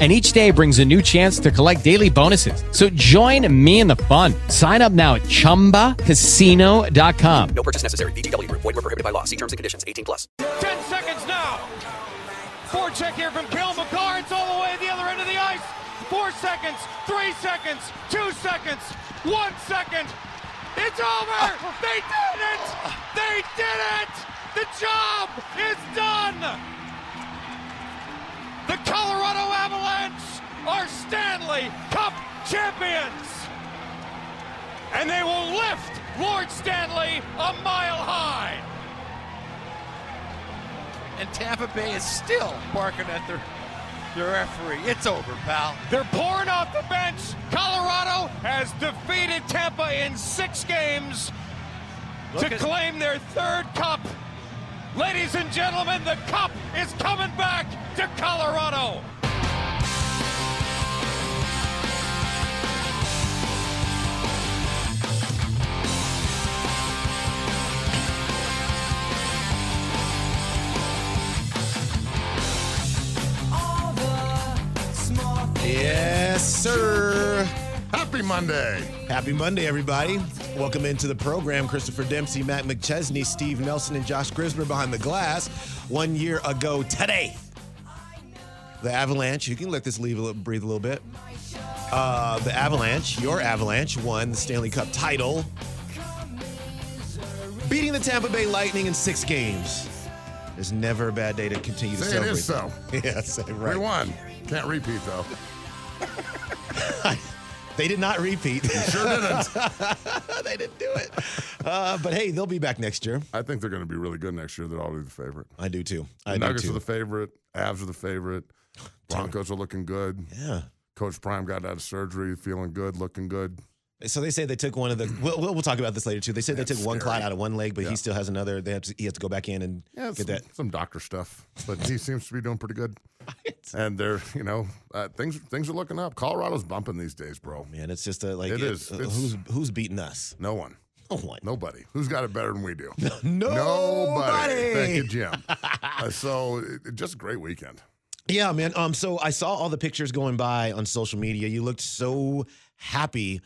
and each day brings a new chance to collect daily bonuses. So join me in the fun. Sign up now at ChumbaCasino.com. No purchase necessary. VGW. Void were prohibited by law. See terms and conditions. 18 plus. Ten seconds now. Four check here from Cale Makar. It's all the way at the other end of the ice. Four seconds. Three seconds. Two seconds. One second. It's over. They did it. They did it. The job is done. The Colorado Avalanche are Stanley Cup champions. And they will lift Lord Stanley a mile high. And Tampa Bay is still barking at their, their referee. It's over, pal. They're pouring off the bench. Colorado has defeated Tampa in six games Look to claim their third cup. Ladies and gentlemen, the cup is coming back to Colorado. Yes, sir. Happy Monday. Happy Monday, everybody. Welcome into the program. Christopher Dempsey, Matt McChesney, Steve Nelson, and Josh Grismer behind the glass. One year ago today, the Avalanche, you can let this leave a little, breathe a little bit. Uh, the Avalanche, your Avalanche, won the Stanley Cup title, beating the Tampa Bay Lightning in six games. There's never a bad day to continue to Say celebrate. is so. Yeah, say right. We won. Can't repeat though. They did not repeat. Sure didn't. they didn't do it. Uh, but hey, they'll be back next year. I think they're going to be really good next year. They're already the favorite. I do too. I The do Nuggets too. are the favorite. Avs are the favorite. Broncos are looking good. yeah. Coach Prime got out of surgery, feeling good, looking good. So they say they took one of the. We'll, we'll, we'll talk about this later too. They said they That's took one scary. clot out of one leg, but Yeah. he still has another. They have to, he has to go back in and Yeah, get some, that. some doctor stuff, but he seems to be doing pretty good. And they're, you know, uh, things things are looking up. Colorado's bumping these days, bro. Man, it's just a like. It is. uh, It's- who's who's beating us? No one, No one. nobody. Who's got it better than we do? Nobody. Thank you, Jim. uh, so, it, it- just a great weekend. Yeah, man. Um, so I saw all the pictures going by on social media. You looked so happy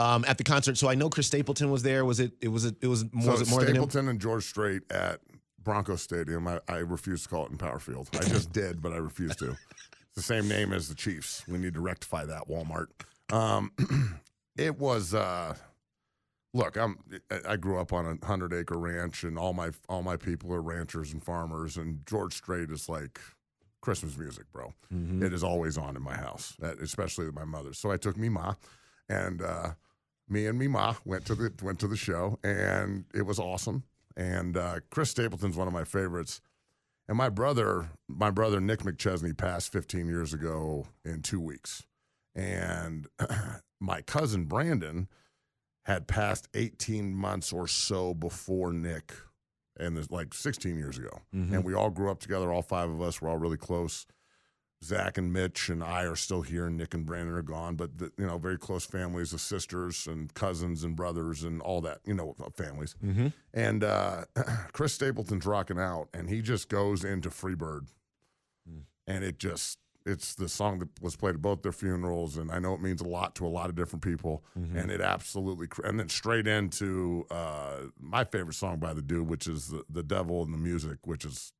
um, at the concert. So I know Chris Stapleton was there. Was it? It was. It, it was. So was it more than him? Stapleton and George Strait at Bronco Stadium. I, I refuse to call it Empower Field. I just did, but I refuse to. It's the same name as the Chiefs. We need to rectify that. Walmart. Um, it was. Uh, look, I'm. I- grew up on a hundred acre ranch, and all my all my people are ranchers and farmers. And George Strait is like Christmas music, bro. It is always on in my house, especially with my mother. So I took me ma, and uh, me and me ma went to the went to the show, and it was awesome. And uh, Chris Stapleton's one of my favorites. And my brother, my brother Nick McChesney, passed 15 years ago in two weeks. And my cousin Brandon had passed 18 months or so before Nick, and like 16 years ago. And we all grew up together, all five of us. We're all really close. Zach and Mitch and I are still here, and Nick and Brandon are gone. But the, you know, very close families of sisters and cousins and brothers and all that. You know, families. And uh, Chris Stapleton's rocking out, and he just goes into Freebird, and it just it's the song that was played at both their funerals, and I know it means a lot to a lot of different people, and it absolutely, and then straight into uh, my favorite song by the dude, which is the, the Devil Named Music, which is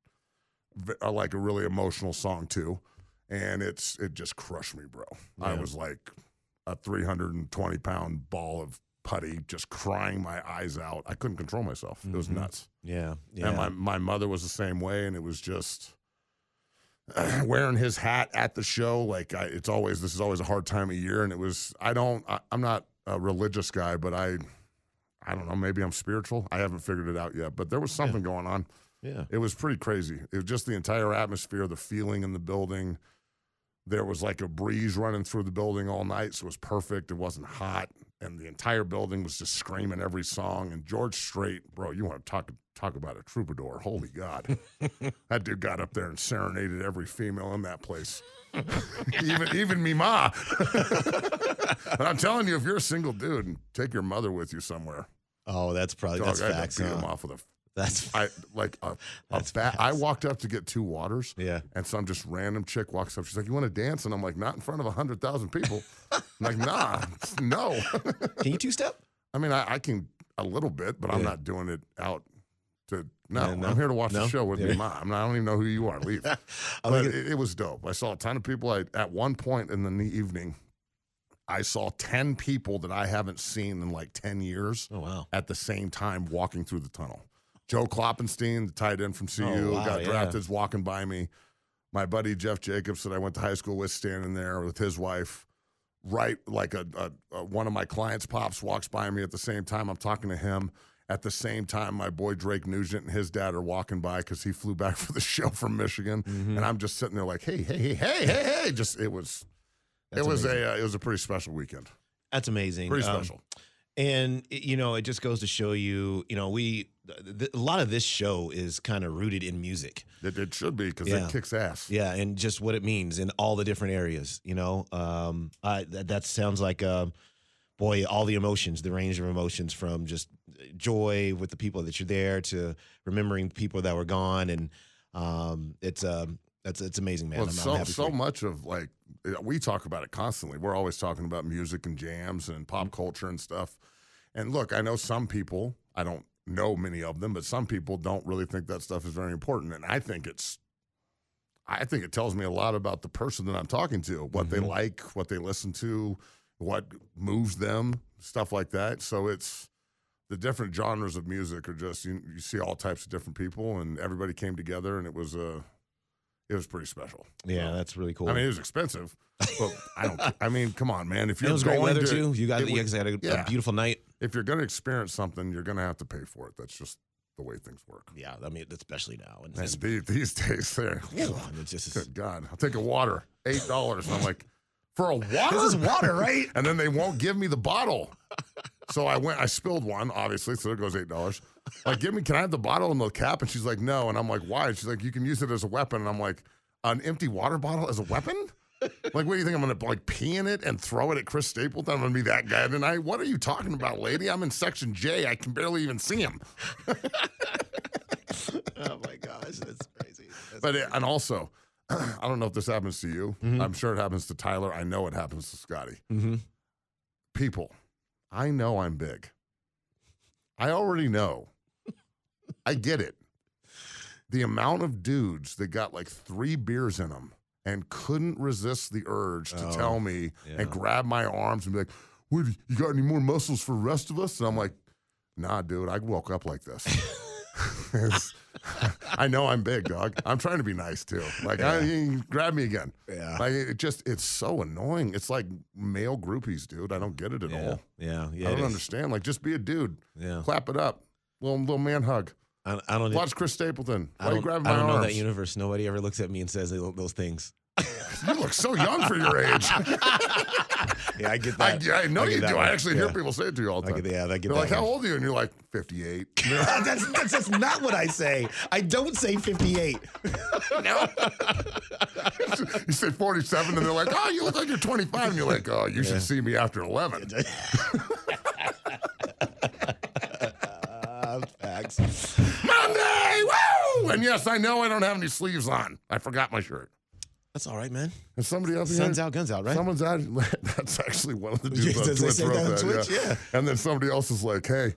v- uh, like a really emotional song too, and it's it just crushed me, bro. I was like a 320 pound ball of putty, just crying my eyes out. I couldn't control myself. It was Mhm. nuts. Yeah, yeah. And my, my mother was the same way, and it was just wearing his hat at the show. Like I, it's always this is always a hard time of year, and it was. I don't. I, I'm not a religious guy, but I, I don't know. Maybe I'm spiritual. I haven't figured it out yet, but there was something going on. yeah. It was pretty crazy. It was just the entire atmosphere, the feeling in the building. There was like a breeze running through the building all night, so it was perfect. It wasn't hot, and the entire building was just screaming every song. And George Strait, bro, you want to talk talk about a troubadour? Holy God, that dude got up there and serenaded every female in that place, even even me ma. and I'm telling you, if you're a single dude, and take your mother with you somewhere. Oh, that's probably Dog, that's I facts. beat him off with a That's I like a, a. I walked up to get two waters, yeah. and some just random chick walks up. She's like, "You want to dance?" And I'm like, "Not in front of a hundred thousand people." I'm like, "Nah, no." Can you two step? I mean, I, I can a little bit, but I'm not doing it out to. No, Yeah, no? I'm here to watch No? the show with Yeah. me, mom. I'm not, I don't even know who you are. Leave. But it, it. it was dope. I saw a ton of people. I, at one point in the evening, I saw ten people that I haven't seen in like ten years Oh wow. at the same time walking through the tunnel. Joe Kloppenstein, the tight end from CU, Oh, wow, got yeah. drafted, is walking by me. My buddy Jeff Jacobs, that I went to high school with, standing there with his wife. Right, like a, a, a one of my clients' pops walks by me at the same time. I'm talking to him. At the same time, my boy Drake Nugent and his dad are walking by because he flew back for the show from Michigan, Mm-hmm. and I'm just sitting there like, hey, hey, hey, hey, hey, hey. Just it was, That's it was amazing. a uh, it was a pretty special weekend. That's amazing. Pretty Um, special. And you know, it just goes to show you, you know, we th- th- a lot of this show is kind of rooted in music. It, it should be because Yeah. it kicks ass. Yeah, and just what it means in all the different areas. You know, um, I, that, that sounds like, um, boy, all the emotions, the range of emotions from just joy with the people that you're there to remembering people that were gone, and um, it's um, that's it's amazing, man. Well, I'm, I'm so happy so much of like uh, we talk about it constantly. We're always talking about music and jams and pop Mm-hmm. culture and stuff. And look, I know some people. I don't know many of them, but some people don't really think that stuff is very important. And I think it's. I think it tells me a lot about the person that I'm talking to, what they Mhm. like, what they listen to, what moves them, stuff like that. So it's the different genres of music are just you, you see all types of different people, and everybody came together, and it was a, it was pretty special. Yeah, that's really cool. I mean, it was expensive, but I don't. I mean, come on, man. If you're it was great going weather to- too. You it you was- guys had a, yeah. a beautiful night. if you're going to experience something, you're going to have to pay for it. That's just the way things work. Yeah, I mean, especially now. And And these, these days, there. it's just Good God, I'll take a water, eight dollars. I'm like, for a water? this is water, right? and then they won't give me the bottle. So I went, I spilled one, obviously, so there goes eight dollars. Like, give me, can I have the bottle and the cap? And she's like, no. And I'm like, why? And she's like, you can use it as a weapon. And I'm like, an empty water bottle as a weapon? Like, what do you think? I'm gonna like pee in it and throw it at Chris Stapleton? I'm gonna be that guy tonight? What are you talking about, lady? I'm in section J. I can barely even see him. oh my gosh, that's crazy. That's But uh, it, and also, I don't know if this happens to you. I'm sure it happens to Tyler. I know it happens to Scotty. mm-hmm. people, I know I'm big. I already know. I get it. The amount of dudes that got like three beers in them and couldn't resist the urge to Oh, tell me yeah. and grab my arms and be like, what, you got any more muscles for the rest of us? And I'm like, nah, dude, I woke up like this. I know I'm big, dog. I'm trying to be nice too. Like, I, grab me again. Yeah. Like, it just, it's so annoying. It's like male groupies, dude. I don't get it at yeah, all. yeah, yeah. I don't is. understand. Like, just be a dude. Yeah, Clap it up. Little little man hug. I, I don't. Watch Chris Stapleton. Why you don't, grabbing I my don't know that universe. Nobody ever looks at me and says those things. you look so young for your age. Yeah, I get that. yeah, I know get you do. one. I actually hear people say it to you all the I time. get, yeah, I get They're that. like, "How old are you?" And you're like, "58." that's, that's, that's not what I say. I don't say 58. no. you say 47, and they're like, "Oh, you look like you're 25." And you're like, "Oh, you should see me after 11." Uh, facts. Monday, woo! And yes, I know I don't have any sleeves on. I forgot my shirt. That's all right, man. And somebody else Sun's here- out, guns out, right? Someone's out. That's actually one of the dudes on Does they Twitch wrote that on. Twitch? Yeah. And then somebody else is like, "Hey,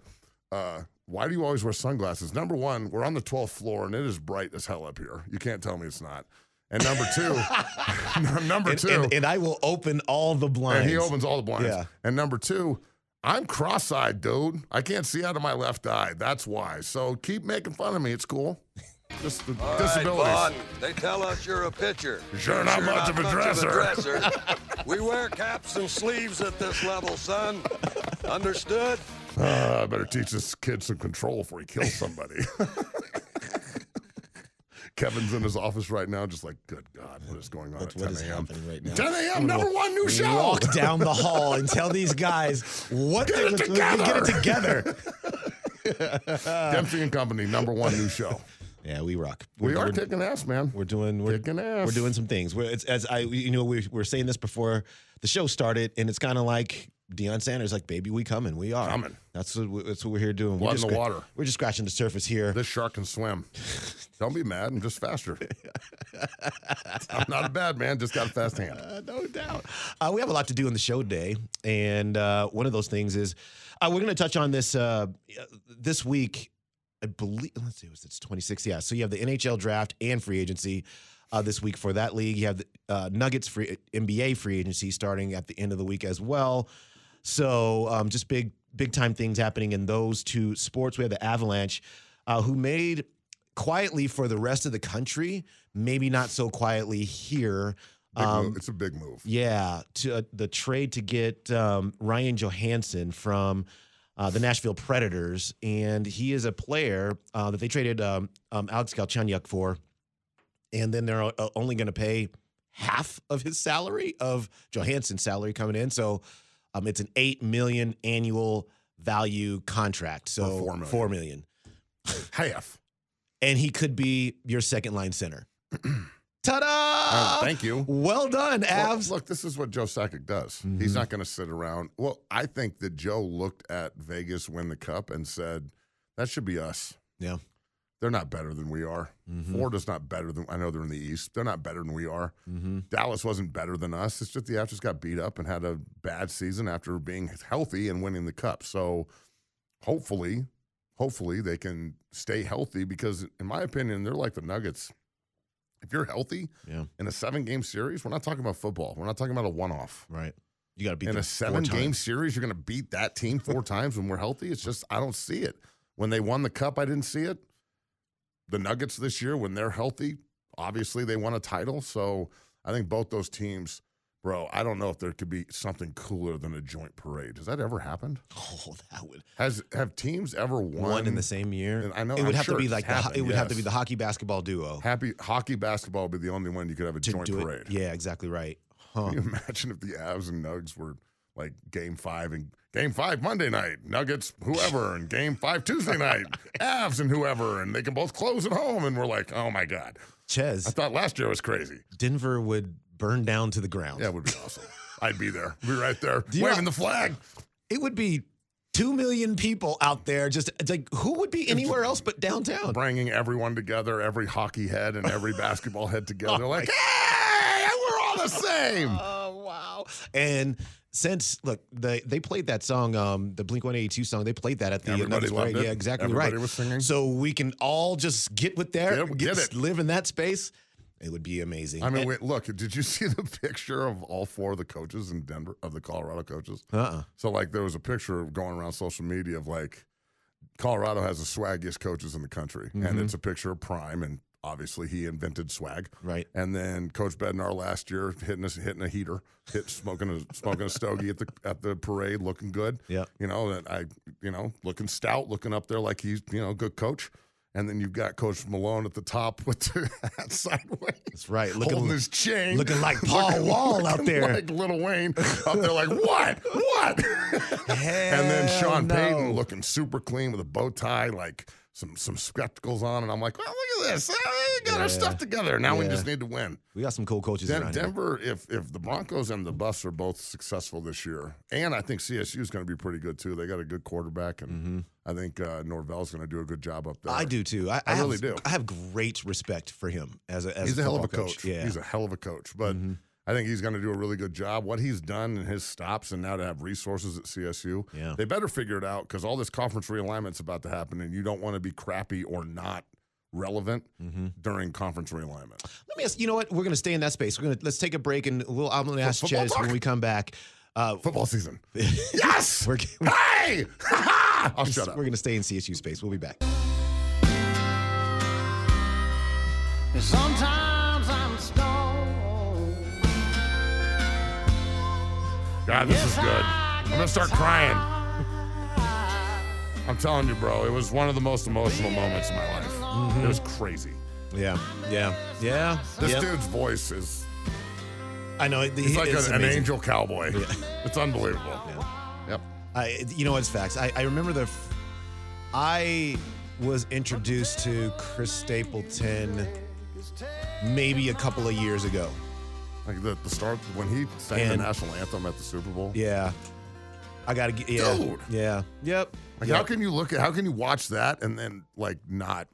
uh, why do you always wear sunglasses?" Number one, we're on the 12th floor and it is bright as hell up here. You can't tell me it's not. And number two, number and, two, and, and I will open all the blinds. and he opens all the blinds. Yeah. And number two, I'm cross-eyed, dude. I can't see out of my left eye. That's why. So keep making fun of me. It's cool. Just the All right, disabilities. Vaughn, they tell us you're a pitcher. Sure not much of a dresser. dresser. we wear caps and sleeves at this level, son. Understood? Uh, I better teach this kid some control before he kills somebody. Kevin's in his office right now, just like, good God, what is going on What- at 10 is a.m.? happening right now? 10 a.m. Number one new show. Walk down the hall and tell these guys what Get they it look- together. Get it together. Dempsey and Company, number one new show. Yeah, we rock. We We're- we're- kicking ass, man. We're doing we're, Kicking ass. we're doing some things. We're, it's, as I you know we we're saying this before the show started, and it's kind of like Deion Sanders, like baby, we coming, we are Coming. That's what we, that's what we're here doing. Blood we're in just the water. We're just scratching the surface here. This shark can swim. Don't be mad. I'm just faster. I'm not a bad man. Just got a fast hand. Uh, no doubt. Uh, we have a lot to do in the show today, and uh, one of those things is uh, we're going to touch on this uh, this week. I believe. Let's see, Was it's 26. Yeah. So you have the NHL draft and free agency uh, this week for that league. You have the uh, Nuggets free NBA free agency starting at the end of the week as well. So um, just big big time things happening in those two sports. We have the Avalanche, uh, who made quietly for the rest of the country, maybe not so quietly here. Um. It's a big move. yeah, to uh, the trade to get um, Ryan Johansen from uh, the Nashville Predators, and he is a player uh, that they traded um, um, Alex Galchenyuk for, and then they're uh, only going to pay half of his salary of Johansen's salary coming in. So um, it's an eight million annual value contract. So four million. Four million, Half. and he could be your second line center. Ta-da! Thank you. Well done, Well, look, this is what Joe Sakic does. Mm-hmm. He's not going to sit around. Well, I think that Joe looked at Vegas win the cup and said, that should be us. yeah. They're not better than we are. Mm-hmm. Florida's not better than I know they're in the East. They're not better than we are. Mm-hmm. Dallas wasn't better than us. It's just the Avs just got beat up and had a bad season after being healthy and winning the cup. So hopefully, hopefully they can stay healthy because in my opinion, they're like the Nuggets. If you're healthy Yeah. in a seven game series, we're not talking about football. We're not talking about a one off. Right. You got to beat In a seven game times. series, you're going to beat that team four times when we're healthy. It's just, I don't see it. When they won the cup, I didn't see it. The Nuggets this year, when they're healthy, obviously they won a title. So I think both those teams, bro, I don't know if there could be something cooler than a joint parade. Has that ever happened? Oh, that would Has have teams ever won one in the same year. And I know- it would I'm have sure to be like the, happened, it would have to be the hockey basketball duo Happy hockey basketball would be the only one you could have a to joint parade. it. Yeah, exactly right. Huh. Can you imagine if the Avs and Nugs were like game five and game five Monday night, Nuggets, whoever, and game five Tuesday night, Avs and whoever, and they can both close at home. And we're like, oh my God. I thought last year was crazy. Denver would burn down to the ground. Yeah, it would be awesome. I'd be there. Be right there, waving know- the flag. It would be two million people out there. Just like who would be anywhere else but downtown? Bringing everyone together, every hockey head and every basketball head together. Oh like, hey, we're all the same. Oh wow! And since look, they they played that song, um, the Blink One Eighty Two song. They played that at the Everybody it. Yeah, exactly Everybody right. was singing. So we can all just get with there, Get- get it. live in that space. It would be amazing. I mean, wait, look, did you see the picture of all four of the coaches in Denver, of the Colorado coaches? uh-uh. So like there was a picture going around social media of like Colorado has the swaggiest coaches in the country, Mm-hmm. and it's a picture of Prime, and obviously he invented swag. Right. And then Coach Bednar last year hitting us hitting a heater, hit smoking a smoking a stogie at the at the parade, looking good. Yeah. You know that I you know looking stout, looking up there like he's you know a good coach. And then you've got Coach Malone at the top with the hat sideways. That's right. Looking- holding his chain, looking like Paul Wall out looking there. like Lil Wayne up there, like what, what? and then Sean no. Payton looking super clean with a bow tie, like some some spectacles on, and I'm like, well, look at this, Uh, we got Yeah. our stuff together. Now we just need to win. We got some cool coaches Den- around here. Denver, if if the Broncos and the Buffs are both successful this year, and I think CSU is going to be pretty good too. They got a good quarterback, and I think uh, Norvell's going to do a good job up there. Mm-hmm. I do too. I, I have- really do. I have great respect for him as a as he's a hell of a football coach. Yeah. Mm-hmm. He's a hell of a coach. But I think he's going to do a really good job. What he's done in his stops and now to have resources at CSU, Yeah. they better figure it out because all this conference realignment's about to happen, and you don't want to be crappy or not relevant Mm-hmm. during conference realignment. Let me ask. You know what? We're going to stay in that space. We're going to let's take a break and we'll. I'm going to ask football Ches talk? when we come back. Uh, Football season. yes. we're, Hey! I'll shut up. we're going to stay in CSU space. We'll be back. Sometimes God, this is good. I'm gonna start crying. I'm telling you, bro, it was one of the most emotional moments in my life. Mm-hmm. It was crazy. Yeah, yeah, yeah. This Yep. dude's voice is I know. it- he's like it's a- an angel cowboy. It's unbelievable. Yep. I, you know, it's facts. I, I remember the. f- I was introduced to Chris Stapleton maybe a couple of years ago. Like the, the start when he sang And- the national anthem at the Super Bowl. Yeah, I gotta get. Yeah, Dude. yeah, yep. Like yep. how can you look at how can you watch that and then like not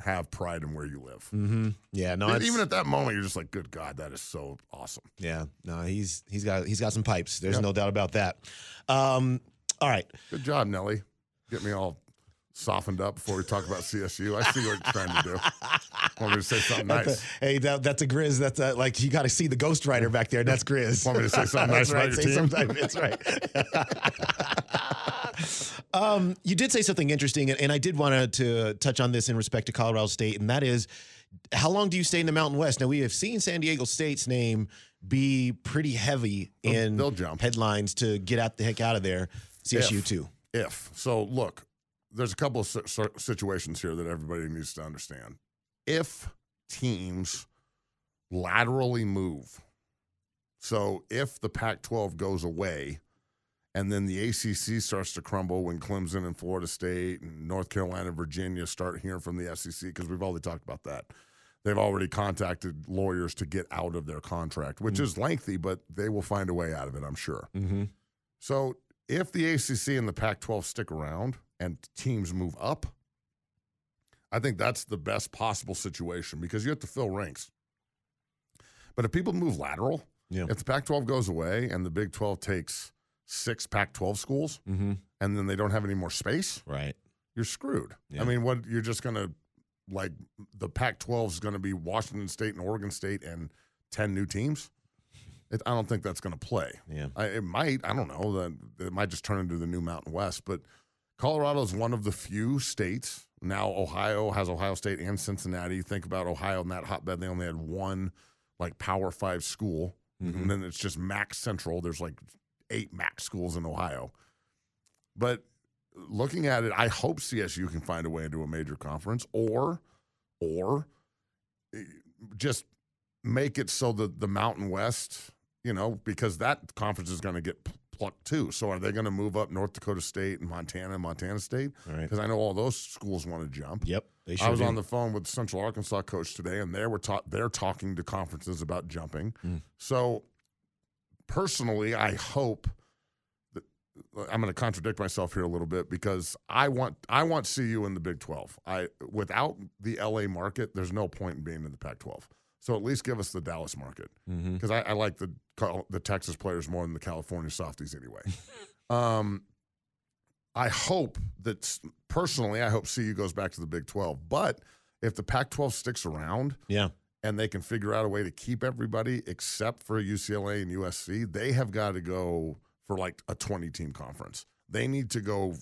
have pride in where you live? Mm-hmm. Yeah, no, it's, Even at that moment, you're just like, good God, that is so awesome. yeah, no, he's he's got he's got some pipes. There's Yep. no doubt about that. Um, all right, Good job, Nelly. Get me all softened up before we talk about CSU. I see what you're trying to do. Want me to say something nice? a- hey, that, that's a Grizz. That's a, like you got to see the Ghost Rider back there. That's Grizz. Want me to say something nice right. about your team? That's right. um, you did say something interesting, and, and I did want to touch on this in respect to Colorado State, and that is, how long do you stay in the Mountain West? Now we have seen San Diego State's name be pretty heavy in they'll jump. headlines to get out the heck out of there. CSU If. too. If so, look, there's a couple of si- si- situations here that everybody needs to understand. If teams laterally move, so if the Pac-12 goes away, and then the ACC starts to crumble when Clemson and Florida State and North Carolina, Virginia start hearing from the SEC because we've already talked about that. They've already contacted lawyers to get out of their contract, which is lengthy, but they will find a way out of it, I'm sure. Mm-hmm. So if the ACC and the Pac 12 stick around and teams move up, I think that's the best possible situation because you have to fill ranks. But if people move lateral, Yeah. if the Pac 12 goes away and the Big 12 takes six Pac 12 schools Mm-hmm. and then they don't have any more space, Right. you're screwed. Yeah. I mean, what you're just going to like the Pac 12 is going to be Washington State and Oregon State and 10 new teams. It, I don't think that's going to play. Yeah. I, it might. I don't know. That it might just turn into the new Mountain West. But Colorado is one of the few states now. Ohio has Ohio State and Cincinnati. Think about Ohio and that hotbed. They only had one like Power Five school, and then it's just MAC Central. There's like eight MAC schools in Ohio. But looking at it, I hope CSU can find a way into a major conference, or or eh, just make it so that the Mountain West, you know, because that conference is going to get plucked too. So are they going to move up North Dakota State and Montana and Montana State? All right. Because I know all those schools want to jump. Yep. They I was do. on the phone with Central Arkansas coach today, and they were ta- they're talking to conferences about jumping. Mm. So personally, I hope that I'm going to contradict myself here a little bit because I want I want CU in the Big 12. I without the LA market, there's no point in being in the Pac-12. So at least give us the Dallas market because I, I like the the Texas players more than the California softies anyway. um, I hope that personally, I hope CU goes back to the Big 12. But if the Pac 12 sticks around Yeah. and they can figure out a way to keep everybody except for UCLA and USC, they have got to go for like a 20 team conference. They need to go.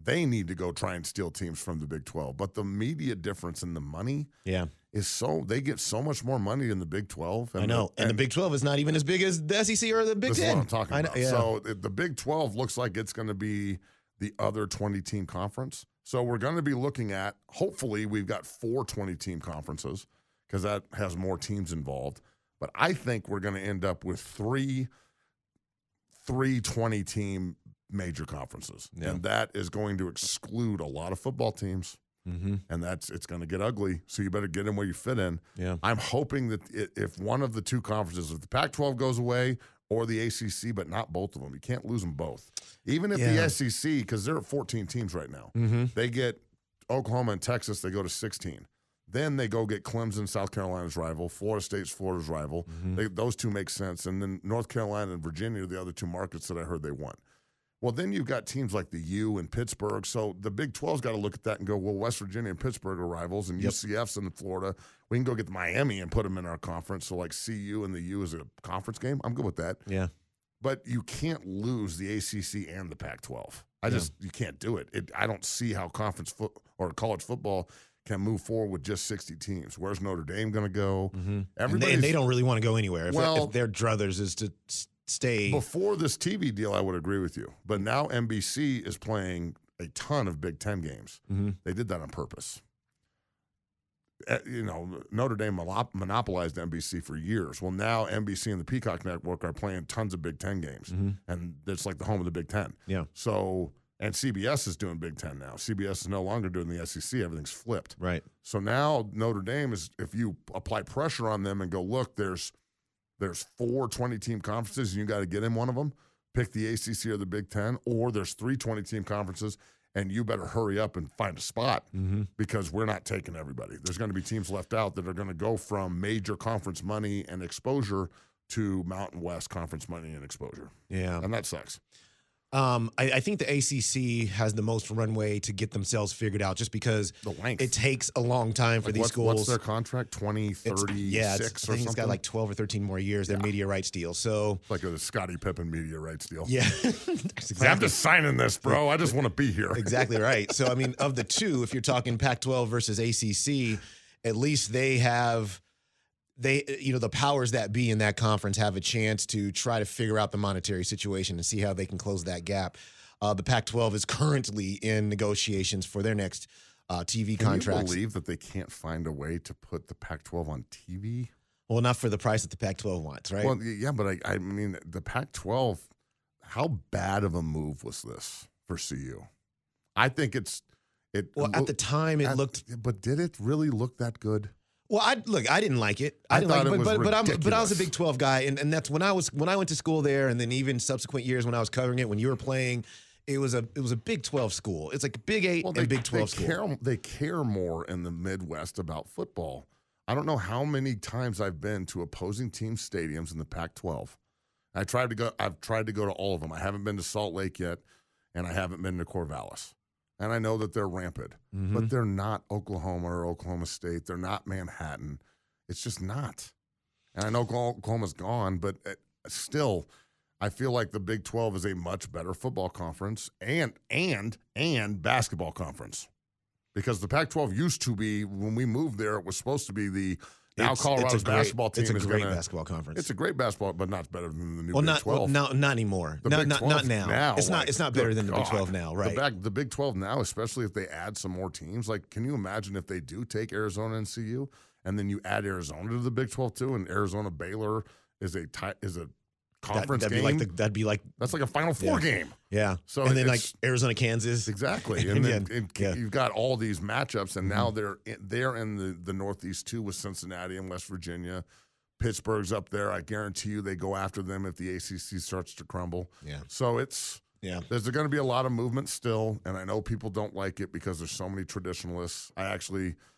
They need to go try and steal teams from the Big 12. But the media difference in the money Yeah. is so they get so much more money in the Big 12. I know. And, the Big 12 is not even as big as the SEC or the Big 10. is what I'm talking I know, about. yeah. So the Big 12 looks like it's going to be the other 20 team conference. So we're going to be looking at, hopefully, we've got four 20 team conferences because that has more teams involved. But I think we're going to end up with three, three 20 team major conferences. Yeah. And that is going to exclude a lot of football teams. Mhm. And that's it's going to get ugly. So you better get in where you fit in. Yeah. I'm hoping that i if one of the two conferences, if the Pac-12 goes away or the ACC, but not both of them, you can't lose them both. Even if Yeah. the SEC, because they're at 14 teams right now, Mhm. they get Oklahoma and Texas, they go to 16. Then they go get Clemson, South Carolina's rival, Florida State's Florida's rival. Mm-hmm. They, those two make sense, and then North Carolina and Virginia are the other two markets that I heard they want. Well, then you've got teams like the U and Pittsburgh. So the Big 12's got to look at that and go, well, West Virginia and Pittsburgh are rivals, and Yep. UCF's in Florida. We can go get Miami and put them in our conference. So like CU and the U is a conference game. I'm good with that. Yeah. but you can't lose the ACC and the Pac-12. I just you can't do it. it. I don't see how conference foot or college football can move forward with just 60 teams. Where's Notre Dame going to go? Mm-hmm. And they, and they don't really want to go anywhere. If, Well- if their druthers is to stay. Before this TV deal, I would agree with you. But now NBC is playing a ton of Big Ten games. Mhm. They did that on purpose. Uh, You know, Notre Dame monopolized NBC for years. Well, now NBC and the Peacock Network are playing tons of Big Ten games, and it's like the home of the Big Ten. Mm-hmm. Yeah. So, and CBS is doing Big Ten now. CBS is no longer doing the SEC. Everything's flipped. Right. So now Notre Dame is if you apply pressure on them and go, look, there's there's four 20 team conferences and you got to get in one of them, pick the ACC or the Big 10, or there's three 20 team conferences and you better hurry up and find a spot mm-hmm. because we're not taking everybody. There's going to be teams left out that are going to go from major conference money and exposure to Mountain West conference money and exposure. Yeah. And that sucks. Um, I, I think the ACC has the most runway to get themselves figured out just because The length. it takes a long time for Like, these what's, schools. what's their contract? 20, It's- 36 yeah, it's, I think something? it's got like 12 or 13 more years, their media rights deal. So, like a Scottie Pippen media rights deal. yeah. Hey, I'm exactly- just signing this, bro. I just want to be here. exactly right. So, I mean, of the two, if you're talking Pac 12 versus ACC, at least they have. They, you know, the powers that be in that conference have a chance to try to figure out the monetary situation and see how they can close that gap. Uh, the Pac 12 is currently in negotiations for their next uh, TV Can contracts. you believe that they can't find a way to put the Pac-12 on TV? Well, not for the price that the Pac 12 wants, right? Well, yeah, but I, I mean, the Pac-12. How bad of a move was this for CU? I think it's it. Well, at the time, it at- looked. but did it really look that good? Well, I look. I didn't like it. I, I didn't thought like it but, was but, but, I'm, but I was a. Big Twelve guy, and, and that's when I was when I went to school there, and then even subsequent years when I was covering it, when you were playing, it was a it was a Big Twelve school. It's like Big Eight and Big Twelve they school. care, they care more in the Midwest about football. I don't know how many times I've been to opposing team stadiums in the Pac-12. I tried to go. I've tried to go to all of them. I haven't been to Salt Lake yet, and I haven't been to Corvallis. And I know that they're rampant, Mm-hmm. but they're not Oklahoma or Oklahoma State. They're not Manhattan. It's just not. And I know Oklahoma- Oklahoma's gone, but uh, still, I feel like the Big 12 is a much better football conference and and and basketball conference. Because the Pac-12 used to be when we moved there, it was supposed to be the now It's- Colorado's it's a great- basketball team It's a is great gonna, basketball conference. It's a great basketball, but not better than the new well, Big not 12. well, not not anymore. The not Big not, 12 not now. It's not it's not better than the Big Twelve now, right? The, back, the Big 12 now, especially if they add some more teams. Like, can you imagine if they do take Arizona and CU, and then you add Arizona to the Big 12 too, and Arizona Baylor is a is a That, conference would be like the, that'd be like That's like a Final Four Yeah. game. yeah. So and then like Arizona, Kansas. Exactly, And then yeah. Mm-hmm. you've got all these matchups, and now they're in, they're in the the Northeast too with Cincinnati and West Virginia. Pittsburgh's up there. I guarantee you they go after them if the ACC starts to crumble. Yeah. So it's Yeah. there's going to be a lot of movement still, and I know people don't like it because there's so many traditionalists. I actually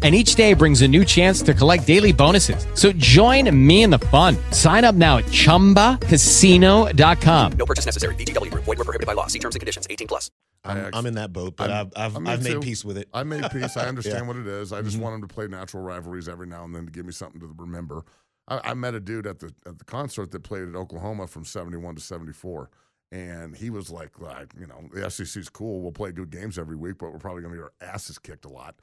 And each day brings a new chance to collect daily bonuses. So join me in the fun. Sign up now at chumbacasino.com. No purchase necessary. VGW Group. Void were prohibited by law. See terms and conditions. 18 plus. I I'm, I'm in that boat, but I'm- I've I've, I'm me I've made too. peace with it. I made peace. I understand Yeah. what it is. I just Mhm. want them to play natural rivalries every now and then to give me something to remember. I, I met a dude at the at the concert that played at Oklahoma from '71 to '74, and he was like, like, you know, the SEC's cool. We'll play good games every week, but we're probably going to get our asses kicked a lot.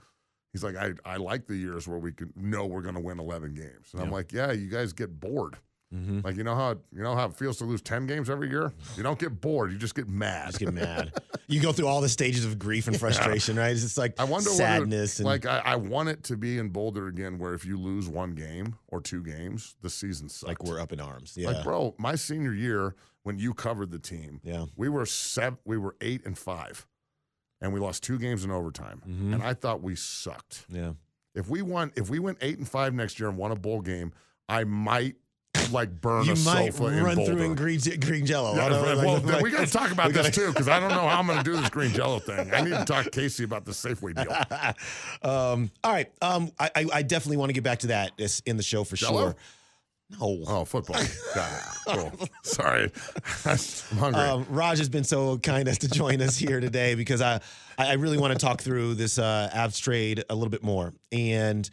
He's like, I, I like the years where we can know we're going to win 11 games, and I'm like, yeah, you guys get bored. Mm-hmm. Like you know how you know how it feels to lose 10 games every year. You don't get bored. You just get mad. Just get mad. you go through all the stages of grief and frustration, right? It's just like I wonder sadness whether, and like I, I want it to be in Boulder again, where if you lose one game or two games, the season sucks. like we're up in arms. Yeah. Like, bro, my senior year when you covered the team, Yeah. we were seven, we were eight and five, and we lost two games in overtime, Mhm. and I thought we sucked. Yeah. If we won, if we went eight and five next year and won a bowl game, I might like burn You a might sofa in run Boulder. through in green, green jello. Yeah, know, well, like- we got to talk about this gotta- too because I don't know how I'm going to do this green jello thing. I need to talk to Casey about the Safeway deal. um, all right. Um, I, I, I definitely want to get back to that in the show for Jell-O? sure. No. Oh, football. Got it. Cool. Sorry, I'm hungry. Um, Raj has been so kind as to join us here today because I, I really want to talk through this uh, Avs trade a little bit more. And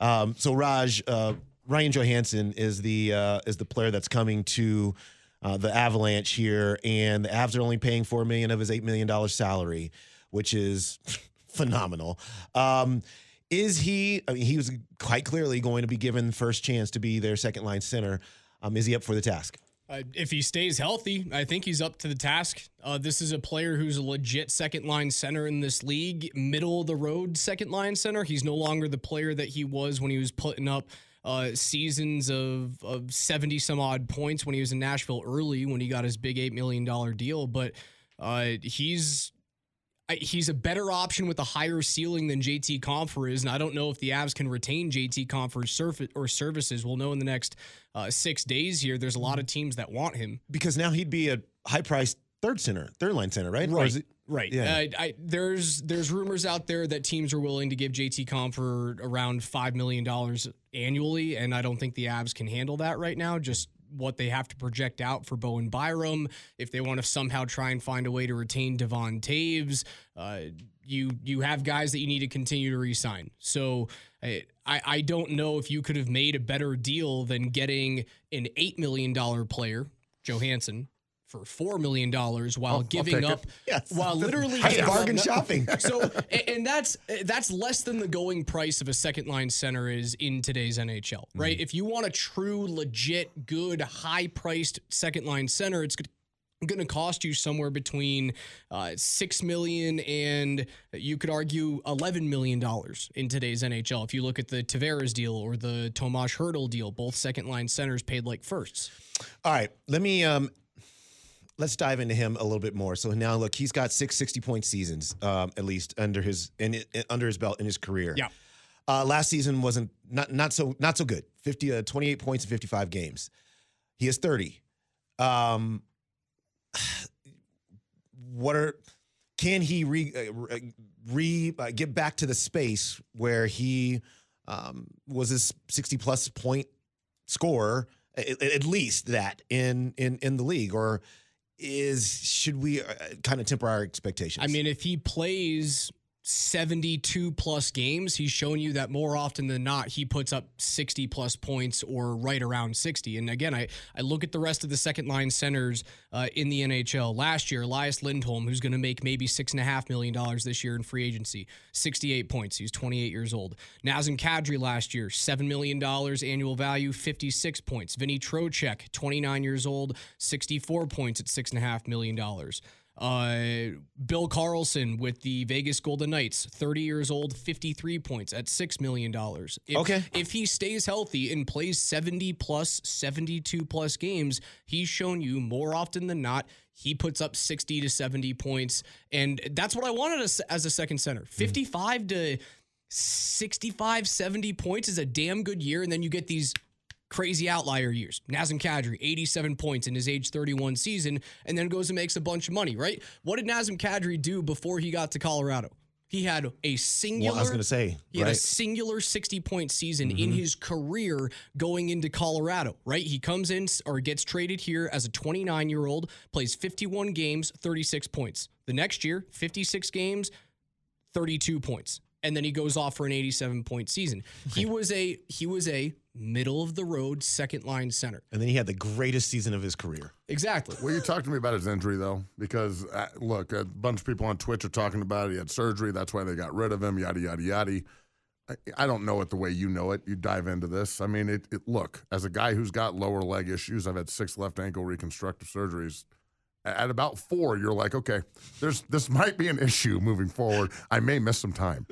um, so, Raj, uh, Ryan Johansen is the uh, is the player that's coming to uh, the Avalanche here, and the Avs are only paying four million of his eight million dollars salary, which is phenomenal. Um, is he? I mean, he was quite clearly going to be given first chance to be their second line center. Um, is he up for the task? Uh, if he stays healthy, I think he's up to the task. Uh, this is a player who's a legit second line center in this league, middle of the road second line center. He's no longer the player that he was when he was putting up uh, seasons of, of 70 some odd points when he was in Nashville early when he got his big $8 million deal. But uh, he's. He's a better option with a higher ceiling than JT Compher is, and I don't know if the Avs can retain JT Compher's surf- or services. We'll know in the next uh, six days. Here, there's a lot of teams that want him. because now he'd be a high priced third center, third line center, right? Right. it- Right. Yeah. Uh, I, there's there's rumors out there that teams are willing to give JT Compher around five million dollars annually, and I don't think the Avs can handle that right now. Just what they have to project out for Bowen Byram, if they want to somehow try and find a way to retain Devon Toews, uh, you you have guys that you need to continue to re-sign. So I I don't know if you could have made a better deal than getting an eight million dollar player, Johansen. For four million dollars, while I'll- I'll giving up, Yes. while literally That's bargain up- shopping. So, and, and that's that's less than the going price of a second line center is in today's NHL, right? If you want a true, legit, good, high priced second line center, it's going to cost you somewhere between uh, six million and you could argue eleven million dollars in today's NHL. If you look at the Tavares deal or the Tomas Hertl deal, both second line centers paid like firsts. All right, let me um let's dive into him a little bit more. So now look, he's got six 60 point seasons um at least under his in, in- under his belt in his career. Yeah. Uh last season wasn't not not so not so good. 50 uh, 28 points in 55 games. He is 30. Um what are can he re uh, re uh, get back to the space where he um, was this 60 plus point scorer at, at least that in in in the league or is should we uh, kind of temper our expectations? I mean, if he plays 72 plus games, he's shown you that more often than not, he puts up 60 plus points or right around 60. And again, I, I look at the rest of the second line centers uh, in the NHL. Last year, Elias Lindholm, who's going to make maybe $6.5 million this year in free agency, 68 points. He's 28 years old. Nazem Kadri last year, $7 million annual value, 56 points. Vinny Trocheck, 29 years old, 64 points at $6.5 million. Uh, Bill Karlsson with the Vegas Golden Knights, 30 years old, 53 points at $6 million. If, Okay. If he stays healthy and plays 70 plus, 72 plus games, he's shown you more often than not, he puts up 60 to 70 points. And that's what I wanted as, as a second center. 55 to 65, 70 points is a damn good year. And then you get these crazy outlier years. Nazem Kadri, 87 points in his age 31 season, and then goes and makes a bunch of money, right? What did Nazem Kadri do before he got to Colorado? He had a singular. well, I was going to say He had a singular 60 point season in mm-hmm. his career going into Colorado, right? He comes in or gets traded here as a 29 year old, plays 51 games, 36 points. The next year, 56 games, 32 points. And then he goes off for an 87 point season. He was a he was a middle of the road second line center. and then he had the greatest season of his career. Exactly. Will you talk to me about his injury though? Because uh, look, a bunch of people on Twitch are talking about it. He had surgery. That's why they got rid of him. Yada yada yada. I, I don't know it the way you know it. You dive into this. I mean, it, it. Look, as a guy who's got lower leg issues, I've had six left ankle reconstructive surgeries. At about four, you're like, okay, there's this might be an issue moving forward. I may miss some time.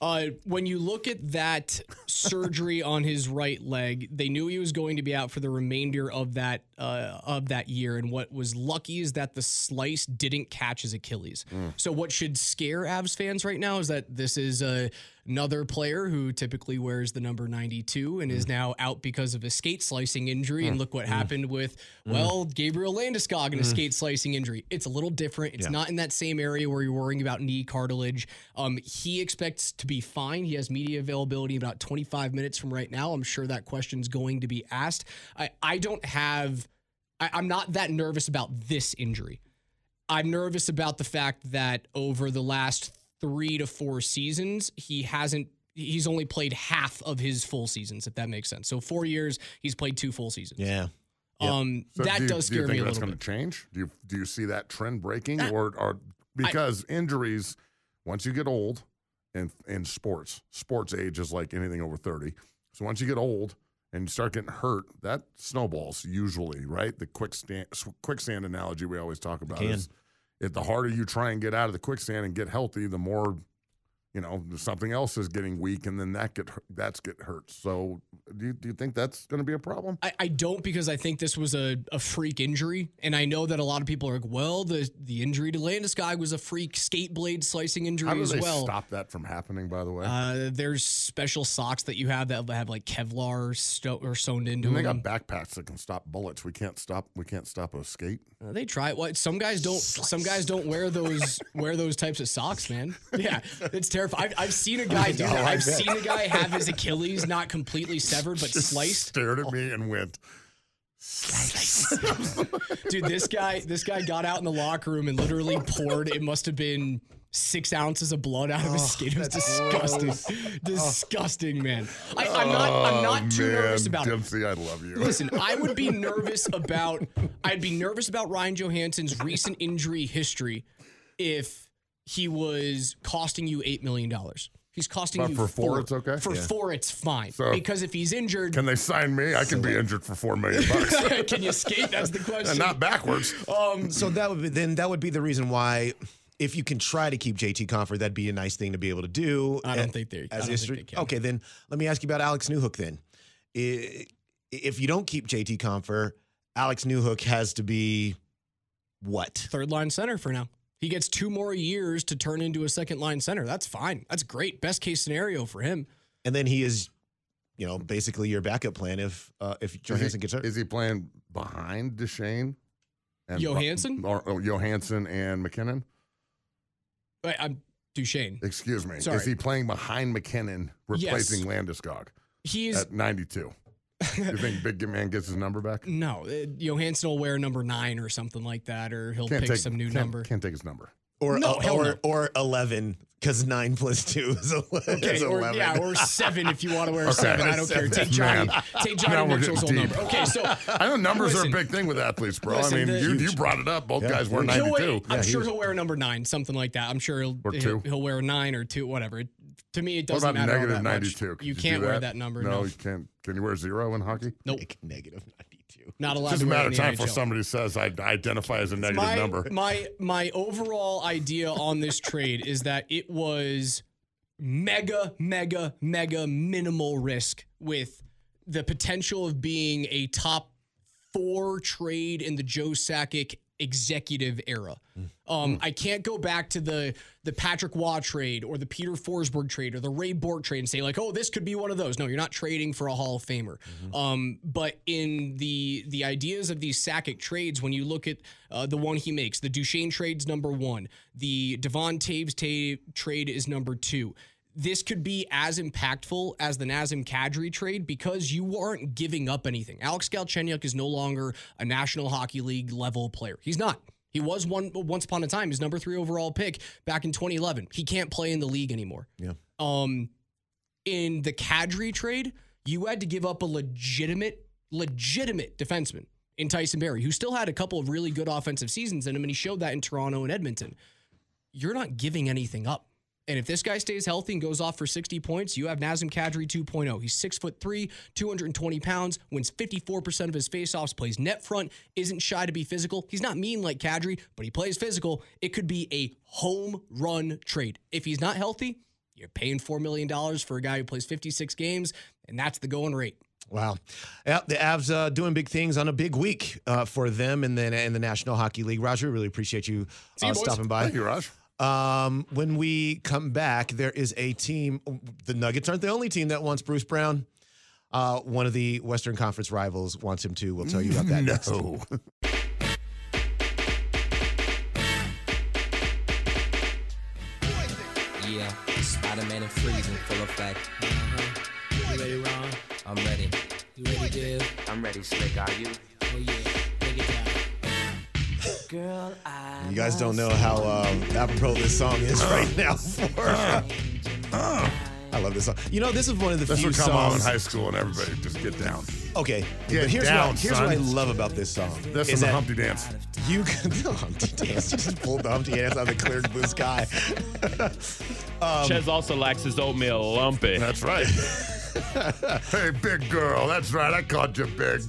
Uh, when you look at that surgery on his right leg, they knew he was going to be out for the remainder of that uh, of that year. And what was lucky is that the slice didn't catch his Achilles. So what should scare Avs fans right now is that this is uh, another player who typically wears the number 92 and is mm. now out because of a skate slicing injury. And mm. look what mm. happened with well Gabriel Landeskog and a skate slicing injury. It's a little different. It's Yeah. not in that same area where you're worrying about knee cartilage. Um, he expects to be fine. He has media availability about 25 minutes from right now. I'm sure that question's going to be asked. I, I don't have, I, I'm not that nervous about this injury. I'm nervous about the fact that over the last three to four seasons, he hasn't. He's only played half of his full seasons, if that makes sense. So four years, he's played two full seasons. Yeah. Um, So that do you, does do you scare me think a that's little going bit. to change? Do you do you see that trend breaking, or or because injuries once you get old, in in sports, sports age is like anything over thirty. So once you get old and you start getting hurt, that snowballs usually, right? The quicksand quicksand analogy we always talk about is if the harder you try and get out of the quicksand and get healthy, the more you know something else is getting weak, and then that get that's get hurt. So do you, do you think that's going to be a problem? I, I don't because I think this was a, a freak injury. And I know that a lot of people are like, well, the, the injury to Landeskog was a freak skate blade slicing injury How do as they well. stop that from happening? By the way, Uh, there's special socks that you have that have like Kevlar sto- or sewn into and they them. got backpacks that can stop bullets. We can't stop. We can't stop a skate. Uh, they try it. What some guys don't. Some guys don't wear those wear those types of socks, man. Yeah, it's terrifying. I've, I've seen a guy do that. I've seen a guy have his Achilles not completely severed but Just sliced. Stared at me and went. Dude, this guy this guy got out in the locker room and literally poured. It must have been six ounces of blood out of his skate. It was disgusting, disgusting, man. I, I'm not. I'm not too oh, man, nervous about it. Dempsey, I love you. Listen, I would be nervous about I'd be nervous about Ryan Johansen's recent injury history if he was costing you eight million dollars. He's costing But you for four, it's okay? For Yeah. four, it's fine. So- because if he's injured, Can they sign me? I can be injured for four million bucks. can you skate? That's the question. and not backwards. Um, So that would be then that would be the reason why if you can try to keep JT Compher, that'd be a nice thing to be able to do. I don't And think they- I as don't think history- they can. Okay, then let me ask you about Alex Newhook then. If you don't keep JT Compher, Alex Newhook has to be what? third line center for now. He gets two more years to turn into a second line center. That's fine. That's great. Best case scenario for him. And then he is, you know, basically your backup plan if uh, if Is Johansen gets hurt. is he playing behind Duchene? And Johansen? Or, or Johansen and MacKinnon? Wait, I'm Duchene. Excuse me. Sorry. Is he playing behind MacKinnon, replacing Landeskog He's at 92? you think Big Man gets his number back? no uh, Johansen will wear number nine or something like that, or he'll pick some new can't- number. Can't take his number. Or No, uh, hell or, no. or eleven because nine plus two is, 11 Okay, is or, eleven. yeah, or seven if you want to wear Okay. seven. I don't care. Take Johnny. Man. Take Now Johnny we're Mitchell's old getting number. deep. Okay, so I know numbers Listen. are a big thing with athletes, bro. Listen, I mean, the- you, you brought it up. Both Yeah, guys wear huge. he'll 92. I'm Yeah, sure huge. he'll wear a number nine, something like that. I'm sure he'll Or he'll, two. he'll wear a nine or two, whatever. It, to me, it doesn't about matter. all negative that much. 92? Could You do can't wear that number. No, No, you can't. Can you wear zero in hockey? nope. negative ninety-two. Not allowed It's just to a matter of time before somebody says I identify as a negative my, number. My my overall idea on this trade is that it was mega, mega, mega minimal risk with the potential of being a top four trade in the Joe Sakic executive era. Um, I can't go back to the the Patrick Roy trade or the Peter Forsberg trade or the Ray Bourque trade and say like, oh, this could be one of those. No, you're not trading for a Hall of Famer. Um, but in the the ideas of these Sakic trades, when you look at uh, the one he makes, the Duchene trade's number one, the Devon Toews ta- trade is number two this could be as impactful as the Nazem Kadri trade because you aren't giving up anything. Alex Galchenyuk is no longer a National Hockey League level player. He's not. He was one once upon a time his number three overall pick back in 2011. He can't play in the league anymore. Yeah. Um, in the Kadri trade, you had to give up a legitimate, legitimate defenseman in Tyson Barrie, who still had a couple of really good offensive seasons in him, and he showed that in Toronto and Edmonton. You're not giving anything up. And if this guy stays healthy and goes off for 60 points, you have Nazem Kadri 2.0. He's six foot three, 220 pounds, wins 54% of his faceoffs, plays net front, isn't shy to be physical. He's not mean like Kadri, but he plays physical. It could be a home run trade. If he's not healthy, You're paying $4 million for a guy who plays 56 games, and that's the going rate. Wow. Yeah, the Avs uh, doing big things on a big week uh, for them and then in the National Hockey League. Roger, really appreciate you, See you, uh, stopping by. Thank you, Raj. Um, when we come back, there is a team. The Nuggets aren't the only team that wants Bruce Brown. Uh, one of the Western Conference rivals wants him too. We'll tell you about that next. No. Yeah, Spider-Man and freezing full effect. Uh-huh. You ready, Ron? I'm ready. You ready, Div? I'm ready, Slick. Are you? Oh yeah, take it down. Girl, I. You guys don't know how um, apropos this song is right now. For, I love this song. You know, this is one of the This few would come on in high school and everybody just get down. Okay, Get but here's, down, what, here's son. what I love about this song. This is is the Humpty Dance. You can the Humpty Dance. You just pulled the Humpty Dance out of the clear blue sky. Um, Ches also likes his oatmeal lumpy. That's right. hey, big girl. That's right. I called you big.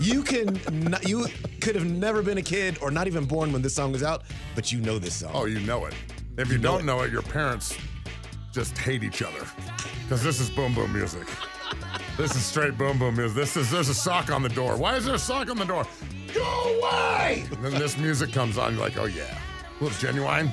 You can not, you could have never been a kid or not even born when this song was out, but you know this song. Oh, you know it. If you, don't know it, your parents just hate each other because this is boom boom music. This is straight boom boom music. This is there's a sock on the door. Why is there a sock on the door? Go away! And then this music comes on. You're like, oh yeah, a little genuine.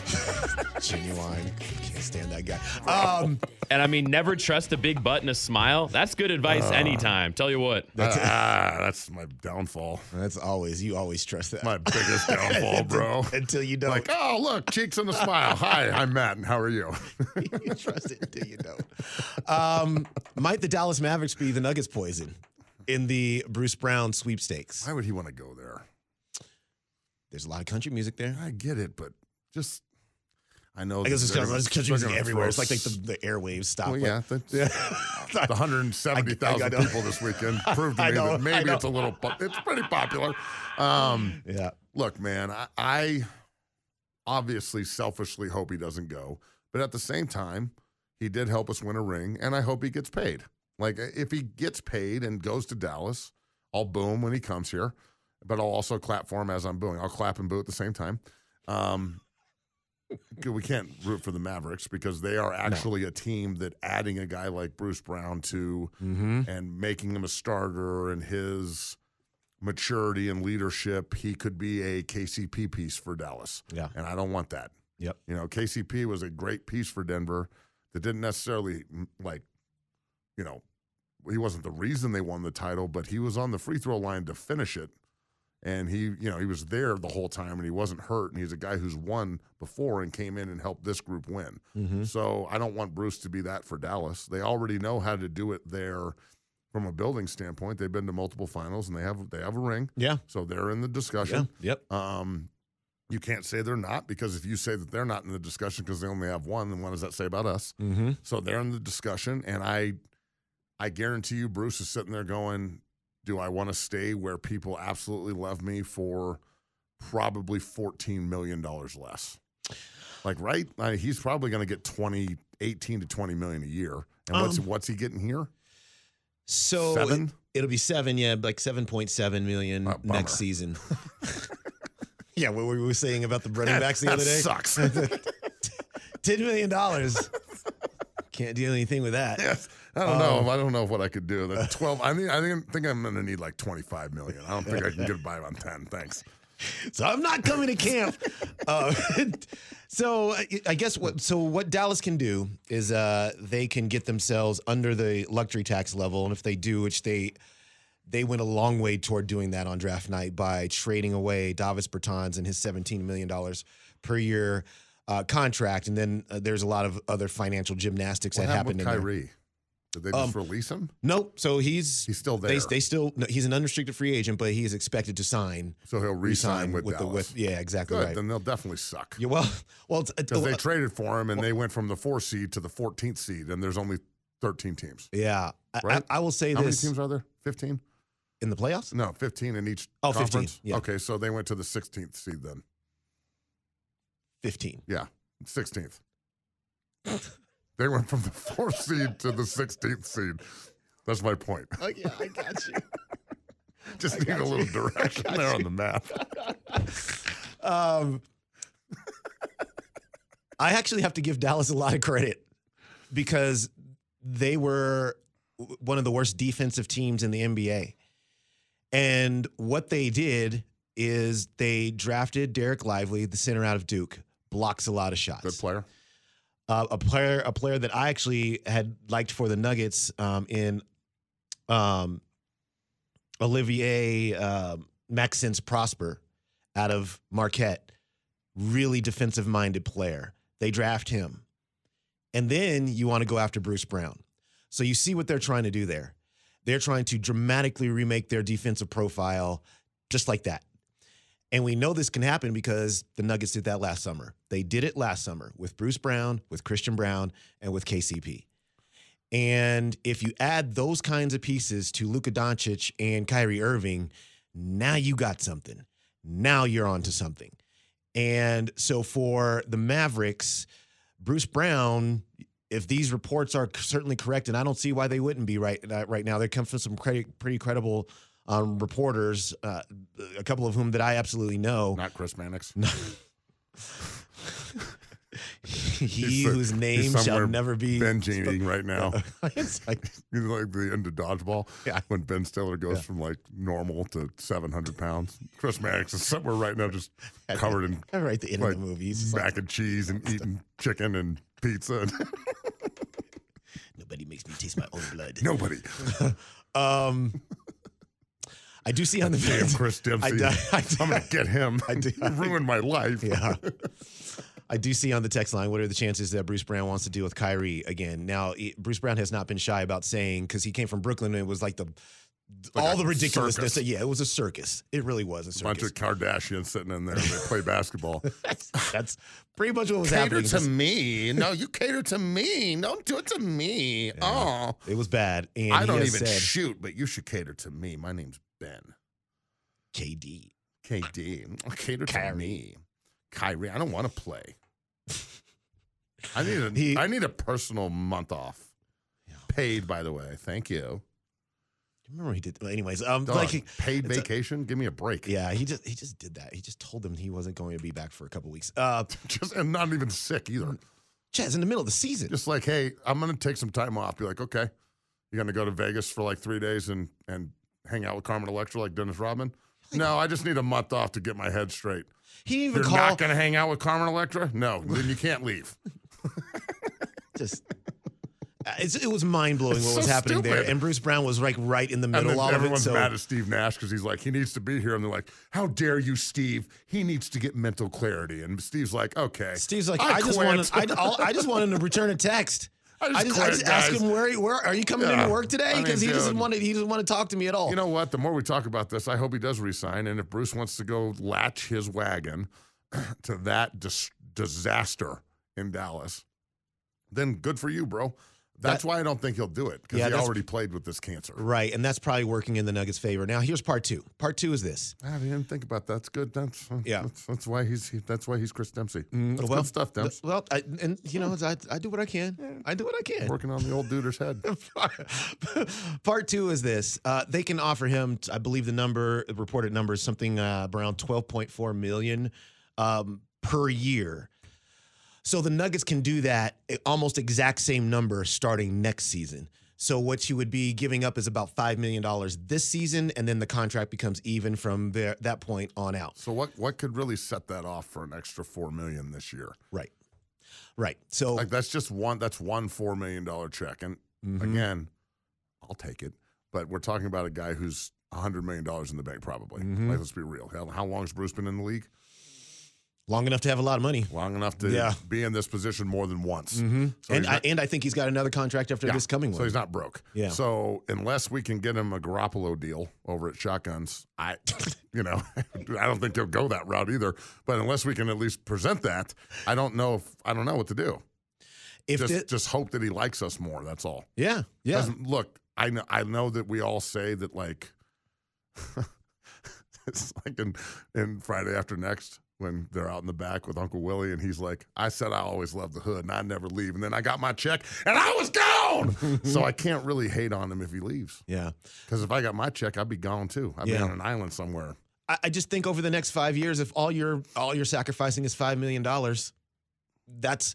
Genuine. Can't stand that guy. Um, And I mean, never trust a big butt and a smile. That's good advice Uh. anytime. Tell you what. That's ah, that's my downfall. that's always you always trust that. My biggest downfall, bro. Until you don't. Like, oh look, cheeks and a smile. Hi, I'm Matt, and how are you? you trust it until you don't. Um, might the Dallas Mavericks be the Nuggets poison in the Bruce Brown sweepstakes? Why would he want to go there? There's a lot of country music there. I get it, but just I know. I guess it's that kind of they're there's country they're music everywhere. It's like, like the, the airwaves stop. Well, yeah, that's, yeah. the 170,000 I- I know. people this weekend proved to me know, that maybe it's a little. It's pretty popular. Um, yeah. look, man, I, I obviously selfishly hope he doesn't go, but at the same time, he did help us win a ring, and I hope he gets paid. Like if he gets paid and goes to Dallas, I'll boom when he comes here, but I'll also clap for him as I'm booing. I'll clap and boo at the same time. Um, we can't root for the Mavericks because they are actually a team that adding a guy like Bruce Brown to Mm-hmm. and making him a starter and his maturity and leadership, he could be a KCP piece for Dallas. Yeah. And I don't want that. Yep. You know, KCP was a great piece for Denver that didn't necessarily mm, like, you know, he wasn't the reason they won the title, but he was on the free throw line to finish it. And he, you know, he was there the whole time and he wasn't hurt. And he's a guy who's won before and came in and helped this group win. Mhm. So I don't want Bruce to be that for Dallas. They already know how to do it there from a building standpoint. They've been to multiple finals and they have they have a ring. Yeah. So they're in the discussion. Yeah. Yep. Um, you can't say they're not because if you say that they're not in the discussion because they only have one, then what does that say about us? Mm-hmm. So they're in the discussion, and I, I guarantee you, Bruce is sitting there going, "Do I want to stay where people absolutely love me for probably fourteen million dollars less?" Like, right? He's probably going to get 20, 18 to twenty million a year, and what's Um, what's he getting here? So Seven? It, will be seven, yeah, like seven point seven million Uh, next season. yeah, what were we saying about the running backs the other day? sucks. Ten million dollars. Can't do anything with that. Yes. I don't Um, know. I don't know what I could do. The twelve. I mean, I think, think I'm going to need like twenty five million. I don't think I can get by on ten. Thanks. So I'm not coming to camp. uh, so I- guess what so what Dallas can do is uh, they can get themselves under the luxury tax level, and if they do, which they they went a long way toward doing that on draft night by trading away Davis Bertans and his 17 million dollars per year uh, contract, and then uh, there's a lot of other financial gymnastics What that happened happened. with. Kyrie? Did they just Um, release him? Nope. So he's He's still there. they still no, he's an unrestricted free agent, but he is expected to sign. So he'll re-sign with the Dallas. with yeah exactly Good. right. Then they'll definitely suck. Yeah, well, well, it's, Because they uh, traded for him and they went from the four seed to the 14th seed, and there's only 13 teams. yeah. I- Right? I, I will say How this many teams are there? 15? in the playoffs. No, 15 in each Oh, 15, yeah. Okay, so they went to the 16th seed then. Fifteen. Yeah, 16th. they went from the fourth seed to the 16th seed. That's my point. Oh yeah, I got you. Just I need a little you. direction there on the map. Um, I actually have to give Dallas a lot of credit because they were one of the worst defensive teams in the NBA. And what they did is they drafted Dereck Lively, the center out of Duke, blocks a lot of shots. Good player. Uh, a player, a player that I actually had liked for the Nuggets um, in um, Olivier um Maxence Prosper out of Marquette. Really defensive minded player. They draft him. And then you want to go after Bruce Brown. So you see what they're trying to do there. They're trying to dramatically remake their defensive profile just like that. And we know this can happen because the Nuggets did that last summer. They did it last summer with Bruce Brown, with Christian Braun, and with KCP. And if you add those kinds of pieces to Luka Doncic and Kyrie Irving, now you got something. Now you're onto something. And so for the Mavericks, Bruce Brown, if these reports are certainly correct, and I don't see why they wouldn't be right uh, right now, they come from some pretty, pretty credible um, reporters, uh, a couple of whom that I absolutely know. Not Chris Mannix. he He's whose name shall never be Ben eating right now. it's like know, like the end of dodgeball. Yeah. When Ben Stiller goes Yeah. from like normal to seven hundred pounds. Chris Mannix is somewhere right now just covered in right the end like, of the movie. He's just mac like, and cheese and eating chicken and pizza. nobody makes me taste my own blood. Nobody. Um, I do see on the Damn Chris Dempsey. I, I, do- I'm gonna get him. I do- ruined my life. Yeah. I do see on the text line what are the chances that Bruce Brown wants to deal with Kyrie again. Now, he- Bruce Brown has not been shy about saying because he came from Brooklyn and it was like the Like all the ridiculousness. circus. Yeah, it was a circus. It really was a circus. A bunch of Kardashians sitting in there. They play basketball. that's, that's pretty much what was cater happening. Cater to me. No, you cater to me. Don't do it to me. Oh, It was bad. And I don't even said, shoot, but you should cater to me. My name's Ben. KD. KD. Cater to Kyrie. me. Kyrie. I don't want to play. I need a He- I need a personal month off. Paid, by the way. Thank you. Remember he did. well, Anyways, um, Dog, like he- paid it's a- vacation. Give me a break. yeah, he just he just did that. He just told them he wasn't going to be back for a couple weeks. Uh, Just and not even sick either. Chaz in the middle of the season. Just like, hey, I'm gonna take some time off. Be like, okay, you're gonna go to Vegas for like three days and and hang out with Carmen Electra like Dennis Rodman. No, I just need a month off to get my head straight. He even You're call. not gonna hang out with Carmen Electra? No, then you can't leave. just uh, it's, it was mind blowing what was so happening there, and Bruce Brown was like right in the And middle then of it. everyone's So mad at Steve Nash because he's like, he needs to be here. And they're like, how dare you, Steve? He needs to get mental clarity. And Steve's like, okay. Steve's like, I, just quit." wanted, I, I'll- just wanted him to return a text. I just I just, I just asked him where, he- where are you coming Yeah. into work today? I mean, Because he doesn't want to. He doesn't want to talk to me at all. You know what? The more we talk about this, I hope he does resign. And if Bruce wants to go latch his wagon to that dis- disaster in Dallas, then good for you, bro. That's That- why I don't think he'll do it because Yeah, he already played with this cancer. right, and that's probably working in the Nuggets' favor. Now, here's part two. Part two is this. I didn't think about that. That's good. That's Yeah. That's, that's why he's he, that's why he's Chris Dempsey. Mm, That's well, good stuff, Demps. Well, I, and you know, I, I do what I can. I do what I can. Working on the old duder's head. Part two is this: uh, they can offer him, I believe the number, the reported number is something uh, around twelve point four million um, per year. So the Nuggets can do that eh, almost exact same number starting next season. So what you would be giving up is about five million dollars this season, and then the contract becomes even from there, that point on out. So what what could really set that off for an extra four million this year? Right, right. So Like that's just one that's one four million dollar check. And Mhm. again, I'll take it. But we're talking about a guy who's hundred million dollars in the bank, probably. Mhm. Like, let's be real. How, how long has Bruce been in the league? Long enough to have a lot of money. Long enough to Yeah. be in this position more than once. hmm So and he's I, and I think he's got another contract after Yeah. this coming one. So he's not broke. Yeah. So unless we can get him a Garoppolo deal over at Shotguns, I, you know, I don't think he'll go that route either. But unless we can at least present that, I don't know if I don't know what to do. If just just hope that he likes us more. That's all. yeah, yeah. Look, I know I know that we all say that like it's like in in Friday after next when they're out in the back with Uncle Willie and he's like, I said I always loved the hood and I never leave. And then I got my check and I was gone. so I can't really hate on him if he leaves. Yeah. Because if I got my check, I'd be gone too. I'd be on an island somewhere. I, I just think over the next five years, if all you're all you're sacrificing is five million dollars, that's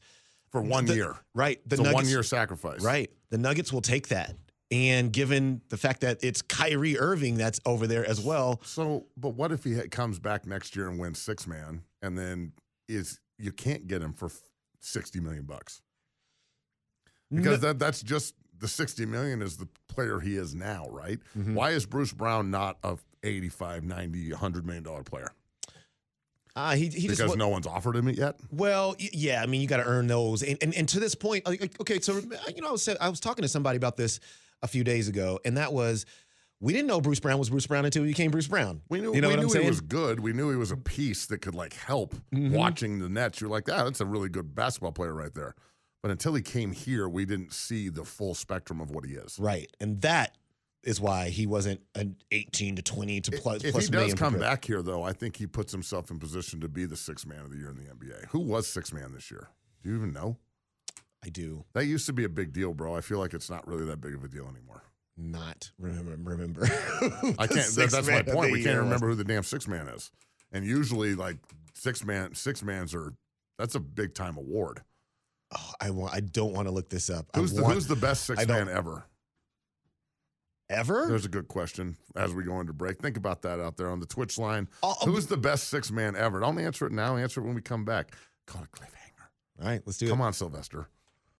for one the- year. right? The it's a Nuggets- one year sacrifice. Right. The Nuggets will take that. And given the fact that it's Kyrie Irving that's over there as well, So, but what if he comes back next year and wins six man, and then is you can't get him for sixty million bucks because that that's just the sixty million is the player he is now, right? Mm-hmm. Why is Bruce Brown not a 85, 90, 100 million dollar player? uh, he, he because just no one's offered him it yet. Well, yeah, I mean, you got to earn those, and, and and to this point, okay, so you know, I was I was talking to somebody about this a few days ago, and that was we didn't know Bruce Brown was Bruce Brown until he became Bruce Brown. We knew, you know we what knew I'm saying? he was good. We knew he was a piece that could like help Mhm. watching the Nets. You're like, ah, that's a really good basketball player right there. But until he came here, we didn't see the full spectrum of what he is. right, and that is why he wasn't an 18 to 20 to plus, If plus he does come back here, though, I think he puts himself in position to be the sixth man of the year in the NBA. Who was sixth man this year? Do you even know? I do That used to be a big deal, bro. I feel like it's not really that big of a deal anymore. not remember remember. I can't. That, that's my point. We can't remember who the damn six man is. And usually, like six man, six mans are. That's a big time award. Oh, I want. I don't want to look this up. Who's the want- Who's the best six man ever? ever? There's a good question as we go into break. Think about that out there on the Twitch line. I'll- I'll Who's the best six man ever? Don't answer it now. Answer it when we come back. Call it cliffhanger. All right, let's do Come it. Come on, Sylvester.